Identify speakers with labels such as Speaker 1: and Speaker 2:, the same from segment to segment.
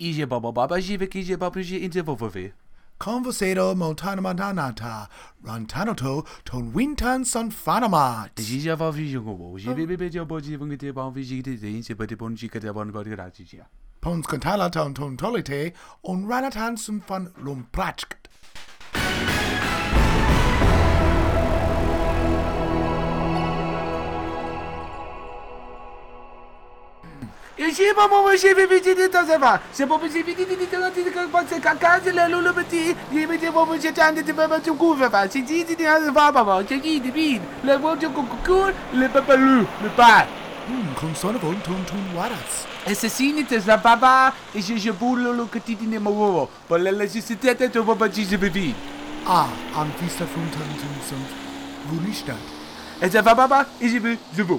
Speaker 1: 이제
Speaker 2: 봐봐 바지에 이제
Speaker 1: 바쁘지 이제 보보비. Conversado montanamantanata rantanoto ton wintan san fanamat. Va de oh. bon de bon de.
Speaker 2: Pons cantala ton tolite on ranatan sun fan
Speaker 1: lumpratsk. J'ai pas mon monsieur petit de temps avant. C'est mon petit petit de temps. C'est quand c'est caca, c'est le loulou petit. J'ai mis mon monsieur tant de papa tu couvres. C'est dit, c'est dit, c'est pas papa. C'est dit, c'est dit. Le bon tu couvres, le papa lu, le pas.
Speaker 2: Comme son avant, ton ton waras.
Speaker 1: Et papa. Et je boule Pour la ton papa, j'ai bébé.
Speaker 2: Ah, am Fista von Tanzen, Wunistad.
Speaker 1: Et ça va, papa, et je veux.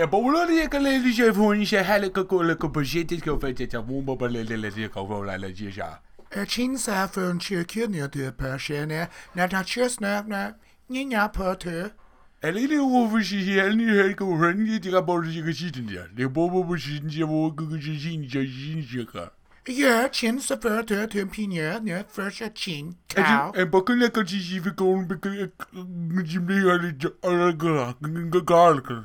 Speaker 1: ah bologna ah kala lisa fonnieca halakako koloko percytiko fetete to move bologna lilila di ko fologna lisa
Speaker 2: a chin sa fonn chiko kilniya di pasha na nata chi snafna na
Speaker 1: na ni na pasha elli di wolfe si si hanna halko ranni di di gabologico si si
Speaker 2: tenja lil bobogo bologni si si si si si si koga
Speaker 1: qi kogna ta ti si si vi vi kogna mi mi bolo ni ga ni mi ga
Speaker 3: da ni ga arta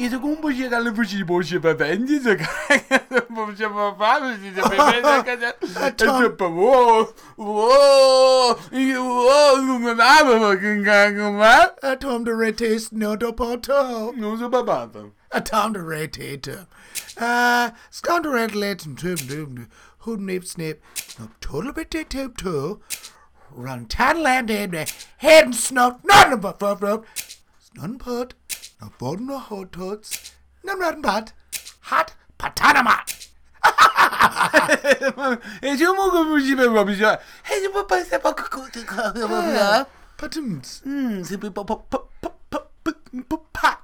Speaker 1: E se cum bu je le fu si bo se pa vendi se ka. Bo se pa fa si se pe vendi ka. E se pa wo. Wo. E wo lu me na ba kin ka ma.
Speaker 2: A tom de no do poto.
Speaker 1: Non se pa pa.
Speaker 2: A tom de retate. Uh, scoundrel red let and tum dum. Hood nip snip. No total bit tip tip. Run tan land in the head and snout. None of but road. None put. Na Borno Hot Tots. Namnarnbat. Hat Patanama.
Speaker 1: Ich Esse eu não comi bem, Rob. Esse papai é para cucu.
Speaker 2: Patums.
Speaker 1: Hum, sempre pa pa pa pa pa So, pa.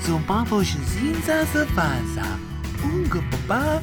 Speaker 2: Zumbabos cinzas de vaza. Um gopapá.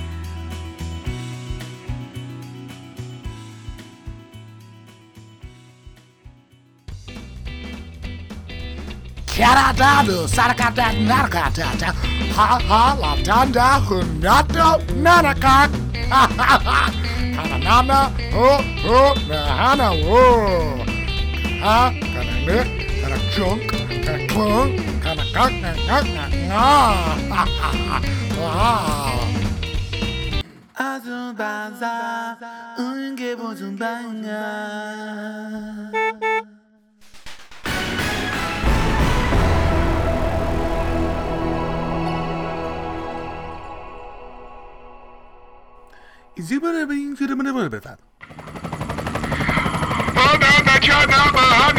Speaker 2: Caradado, saracata, narcata, ha ha, la tanda, hunata, nanaka, ha ha ha, kananana, ho ho, nahana, ho, ha, kana lick, kana chunk, kana clunk, kana gunk, na gunk, na nga, ha ha ha, wow.
Speaker 1: Azumbaza, unge bozumbanga.
Speaker 3: دیگه برای همین تیر منو بردن. او داد داد چا داد ما ها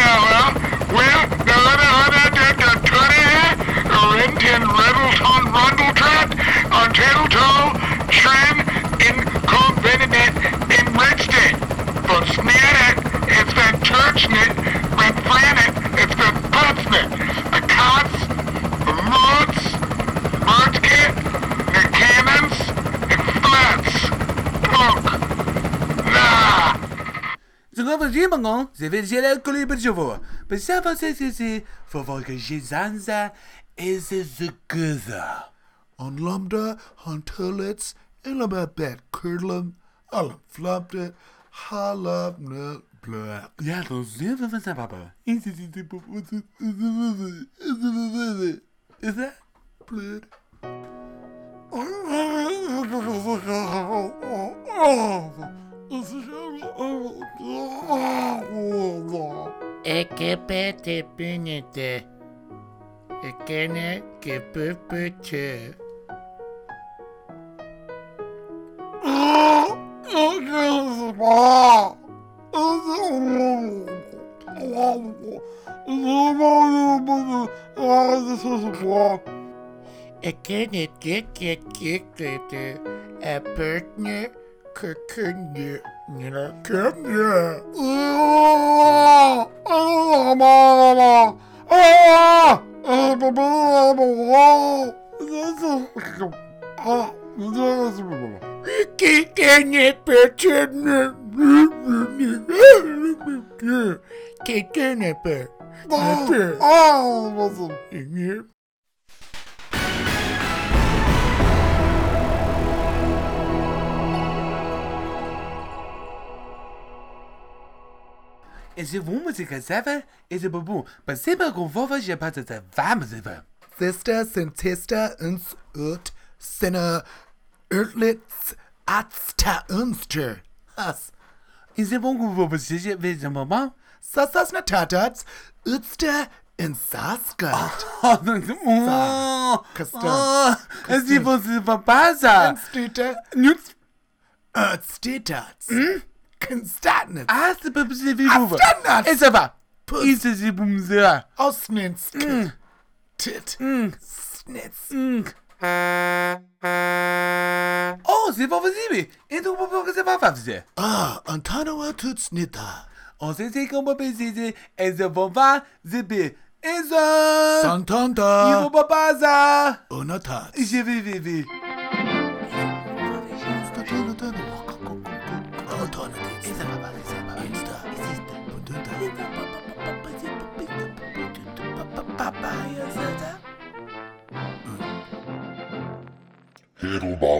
Speaker 1: Simon, ze je klippetje voor. Besef ze ze ze, voor welke Gizanza is ze kuza.
Speaker 2: On lambda, on tullets, ilma bet curdlum, alum flapte, halab ne blak.
Speaker 1: Ja, dan zien we van zijn papa. Is Is dat?
Speaker 2: Blood.
Speaker 4: Ekepete pinete. Ekene kepepete. Ekene kekekekete. Epertne kekenye. Nina kenye. Kekenye petene. Kekenye pe. Pe. Inye.
Speaker 1: En Esse música serve, esse bubu, mas sempre com vovas e patas vamos ver.
Speaker 2: Sister sind Sister ins Ört, Sinne, Örtlitz, Azta Önster. Hass.
Speaker 1: Esse bungu vovas e veja mamá. Sassas na
Speaker 2: ne tatats, Ötster in Saskat.
Speaker 1: Oh,
Speaker 2: oh,
Speaker 1: oh, es ist die, was sie
Speaker 2: verpasst.
Speaker 1: Nützt.
Speaker 2: Nützt. Ötstetats. Hm? Constatnit.
Speaker 1: ah, ze hebben ze weer over.
Speaker 2: Afstanat.
Speaker 1: En ze va. Is ze boem ze.
Speaker 2: Ausninsk. Tit. Snitz.
Speaker 1: Oh, ze van ze En toen mogen ze van ze.
Speaker 2: Ah, Antanoa tutsnita.
Speaker 1: Oh, ze zeggen om op ze en ze van waar ze be. En ze. Je
Speaker 2: Santanta.
Speaker 1: wil wil wil wil.
Speaker 3: Hedelbaum, Tan, Glitz.